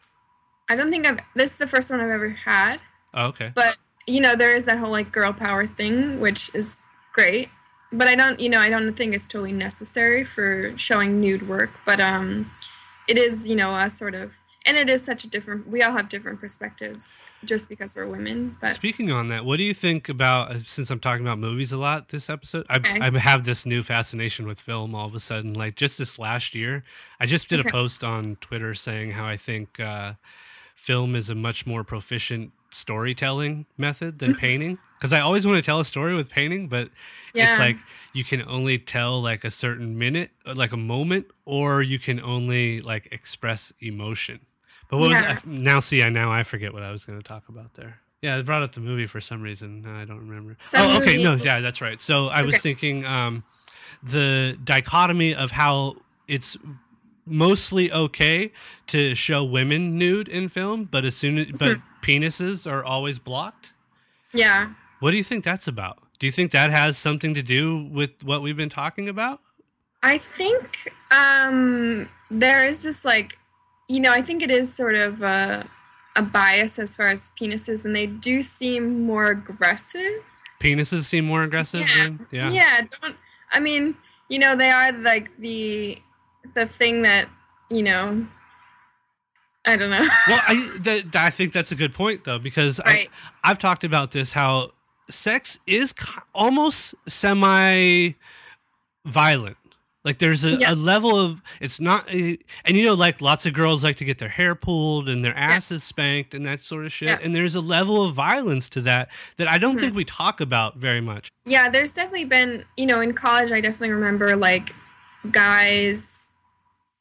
I don't think I've. This is the first one I've ever had, Oh, okay. but you know, there is that whole like girl power thing, which is great. But I don't, you know, I don't think it's totally necessary for showing nude work. But um, it is, you know, a sort of, and it is such a different. We all have different perspectives just because we're women. But Speaking on that, what do you think about? uh, Since I'm talking about movies a lot this episode, I, Okay. I have this new fascination with film. All of a sudden, like just this last year, I just did a post on Twitter saying how I think uh, film is a much more proficient storytelling method than painting. Because I always want to tell a story with painting, but Yeah. it's like you can only tell like a certain minute, uh, like a moment, or you can only like express emotion. But what Yeah. was I, now? See, I now I forget what I was going to talk about there. Yeah, I brought up the movie for some reason. I don't remember. Some oh, okay, no, yeah, that's right. So I was Okay. thinking um, the dichotomy of how it's mostly okay to show women nude in film, but as soon as but Mm-hmm. penises are always blocked. yeah, What do you think that's about? Do you think that has something to do with what we've been talking about? I think um, there is this like, you know, I think it is sort of a, a bias as far as penises, and they do seem more aggressive. Penises seem more aggressive. Yeah, Than, yeah. yeah. Don't I mean, you know, they are like the the thing that you know. I don't know. Well, I that, I think that's a good point though because Right. I, I've talked about this how sex is almost semi violent. Like there's a, Yeah. a level of it's not, and you know, like lots of girls like to get their hair pulled and their asses spanked and that sort of shit. Yeah. And there's a level of violence to that that I don't Mhm. think we talk about very much. Yeah, there's definitely been, you know, in college, I definitely remember like guys,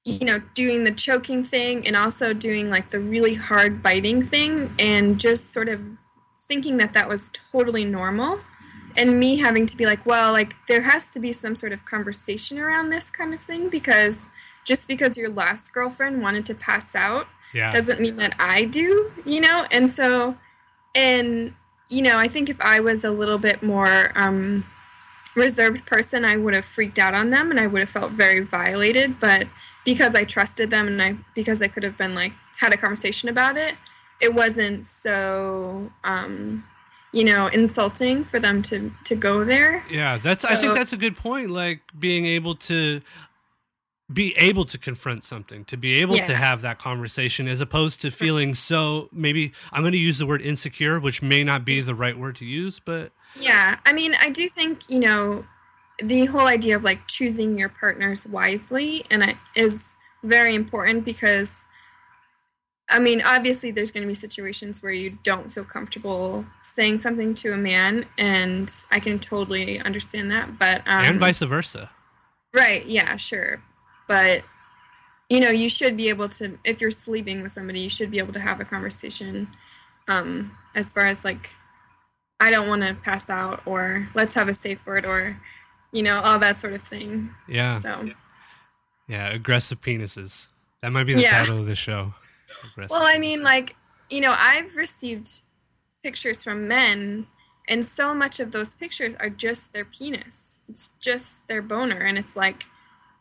you know, doing the choking thing and also doing like the really hard biting thing and just sort of thinking that that was totally normal. And me having to be like, well, like there has to be some sort of conversation around this kind of thing because just because your last girlfriend wanted to pass out Yeah. doesn't mean that I do, you know? And so, and, you know, I think if I was a little bit more um, reserved person, I would have freaked out on them and I would have felt very violated. But because I trusted them and I, because I could have been like, had a conversation about it, it wasn't so, um, you know, insulting for them to, to go there. Yeah, that's. I think that's a good point. Like being able to be able to confront something, to be able to have that conversation, as opposed to feeling so. Maybe I'm going to use the word insecure, which may not be the right word to use, but Yeah, I mean, I do think you know the whole idea of like choosing your partners wisely and I, is very important because I mean, obviously, there's going to be situations where you don't feel comfortable saying something to a man, and I can totally understand that. But um, and vice versa. Right? Yeah, sure. But you know, you should be able to, if you're sleeping with somebody, you should be able to have a conversation. Um, as far as like, I don't want to pass out, or let's have a safe word, or you know, all that sort of thing. Yeah. So. Yeah, aggressive penises. That might be the Yeah. title of the show. Aggressive Well, I mean, like, you know, I've received pictures from men, and so much of those pictures are just their penis. It's just their boner, and it's like,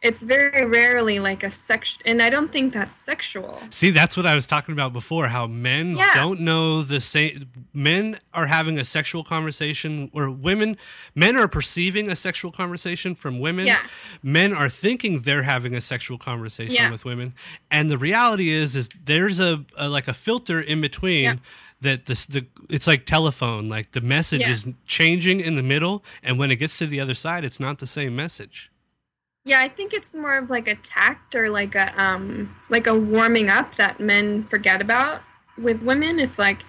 it's very rarely like a sex, and I don't think that's sexual. See, that's what I was talking about before. How men Yeah. don't know the same. Men are having a sexual conversation, or women, men are perceiving a sexual conversation from women. Yeah. Men are thinking they're having a sexual conversation Yeah. with women, and the reality is, is there's a, a like a filter in between. That this the it's like telephone, like the message Yeah. is changing in the middle, and when it gets to the other side, it's not the same message. Yeah, I think it's more of like a tact or like a um like a warming up that men forget about with women. It's like,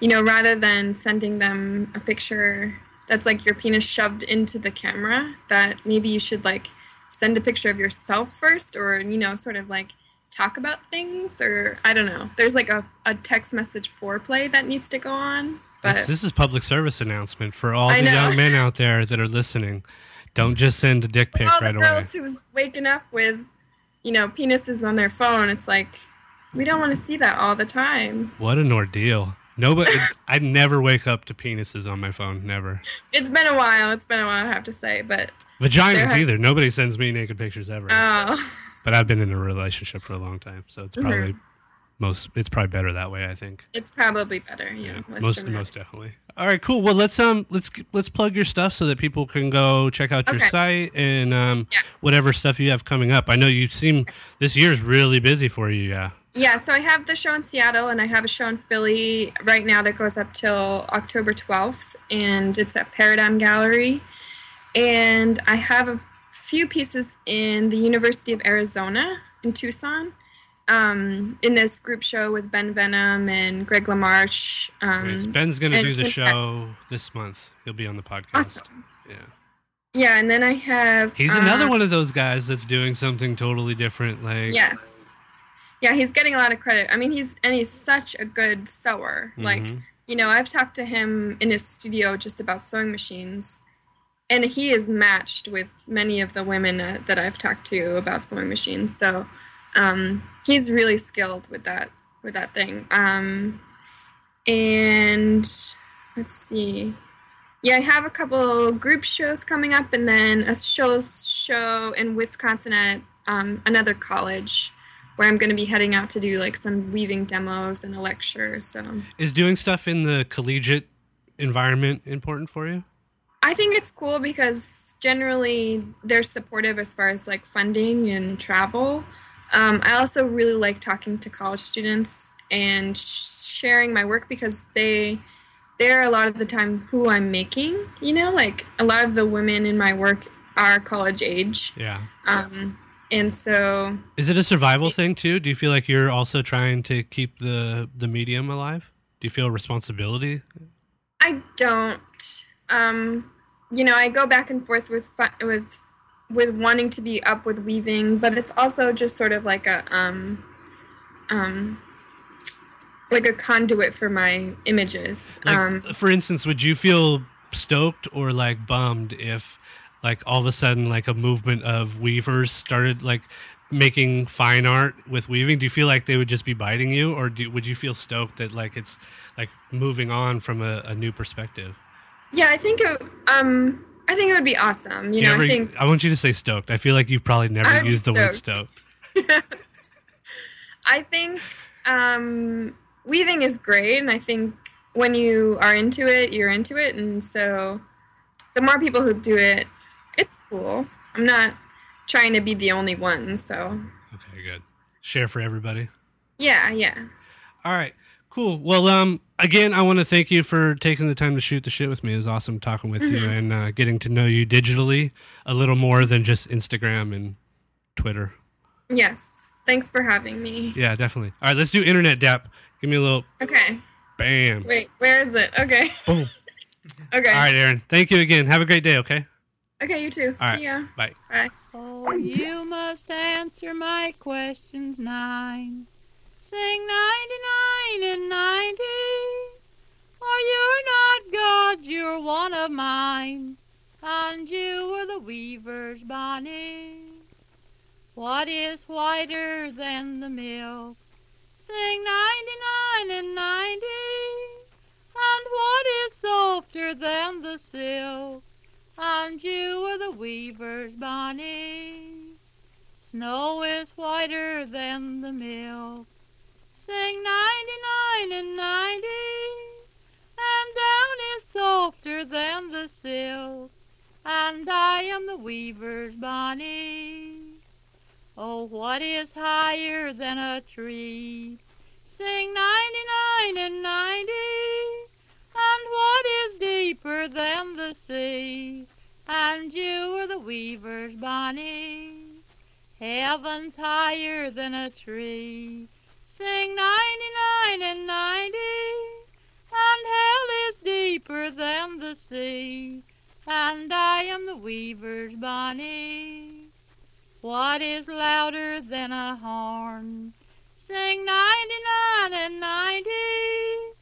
you know, rather than sending them a picture that's like your penis shoved into the camera, that maybe you should like send a picture of yourself first or, you know, sort of like talk about things or I don't know. There's like a, a text message foreplay that needs to go on. This, But this is public service announcement for all the young men out there that are listening. Don't just send a dick pic all right the away. girls who's waking up with, you know, penises on their phone, it's like we don't want to see that all the time. What an ordeal! Nobody, I never wake up to penises on my phone. Never It's been a while. It's been a while, I have to say, but vaginas either. Nobody sends me naked pictures ever. oh, but I've been in a relationship for a long time, so it's probably Mm-hmm. most. It's probably better that way. I think. it's probably better. Yeah, Yeah, most dramatic. most definitely. All right, cool. Well, let's um let's let's plug your stuff so that people can go check out your site and um Yeah. whatever stuff you have coming up. I know you seem this year's really busy for you. Yeah. Yeah, so I have the show in Seattle and I have a show in Philly right now that goes up till October 12th, and it's at Paradigm Gallery. And I have a few pieces in the University of Arizona in Tucson. Um, in this group show with Ben Venom and Greg LaMarche. Um, Ben's gonna do the show this month. He'll be on the podcast. awesome. Yeah. Yeah, and then I have. He's another uh, one of those guys that's doing something totally different. Like Yes. Yeah, he's getting a lot of credit. I mean, he's and he's such a good sewer. Like, Mhm. you know, I've talked to him in his studio just about sewing machines, and he is matched with many of the women uh, that I've talked to about sewing machines. So, um, he's really skilled with that with that thing. Um, and let's see. Yeah, I have a couple group shows coming up, and then a shows show in Wisconsin at um, another college, where I'm going to be heading out to do like some weaving demos and a lecture. So is doing stuff in the collegiate environment important for you? I think it's cool because generally they're supportive as far as like funding and travel. Um, I also really like talking to college students and sharing my work because they they're a lot of the time who I'm making. You know, like a lot of the women in my work are college age, Yeah. um, and so Is it a survival thing too? Do you feel like you're also trying to keep the the medium alive? Do you feel responsibility? I don't. Um, you know, I go back and forth with with with wanting to be up with weaving, but it's also just sort of like a um, um, like a conduit for my images. Like, um, for instance, would you feel stoked or like bummed if, like, all of a sudden, like a movement of weavers started like making fine art with weaving? Do you feel like they would just be biting you, or do, would you feel stoked that like it's like moving on from a, a new perspective? Yeah, I think it, um, I think it would be awesome. You you know, ever- I think I want you to say stoked. I feel like you've probably never used the word stoked. stoked. I think um, weaving is great, and I think when you are into it, you're into it, and so the more people who do it, it's cool. I'm not trying to be the only one, so Okay, good. Share for everybody. yeah, yeah. All right, cool. Well, um, again, I want to thank you for taking the time to shoot the shit with me. It was awesome talking with you and uh, getting to know you digitally a little more than just Instagram and Twitter. Yes. Thanks for having me. Yeah, definitely. All right, let's do internet dap. Give me a little Okay. bam. Wait, where is it? Okay. Boom. Okay. All right, Erin. Thank you again. Have a great day, okay? Okay, you too. All right. See ya. Bye. Bye. Oh, you must answer my questions nine. Sing ninety-nine and ninety. For you're not God, you're one of mine. And you were the weaver's bonny. What is whiter than the milk? Sing ninety-nine and ninety. And what is softer than the silk? And you were the weaver's bonny. Snow is whiter than the milk. Sing ninety-nine and ninety. And down is softer than the silk. And I am the weaver's bonny. Oh, what is higher than a tree? Sing ninety-nine and ninety. And what is deeper than the sea? And you are the weaver's bonny. Heaven's higher than a tree. Sing ninety-nine and ninety. And hell is deeper than the sea. And I am the weaver's bonny. What is louder than a horn? Sing ninety-nine and ninety.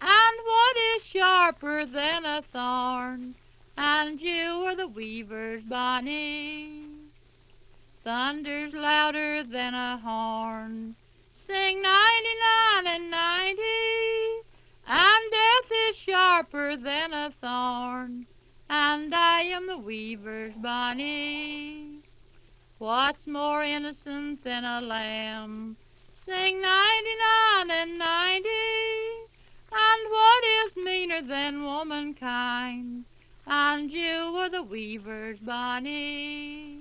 And what is sharper than a thorn? And you are the weaver's bonny. Thunder's louder than a horn. Sing ninety-nine and ninety. And death is sharper than a thorn. And I am the weaver's bonny. What's more innocent than a lamb? Sing ninety-nine and ninety. And what is meaner than womankind? And you were the weaver's bonny.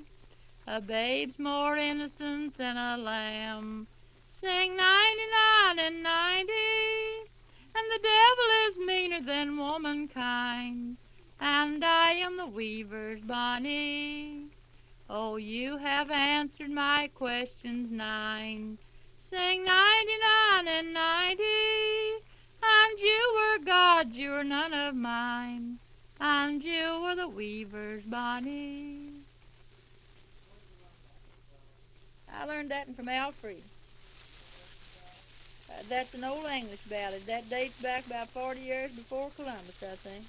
A babe's more innocent than a lamb. Sing ninety-nine and ninety. And the devil is meaner than womankind. And I am the weaver's bonnie. Oh, you have answered my questions nine. Sing ninety-nine and ninety. And you were God, you were none of mine. And you were the weaver's bonnie. I learned that from Alfred. That's an old English ballad. That dates back about 40 years before Columbus, I think.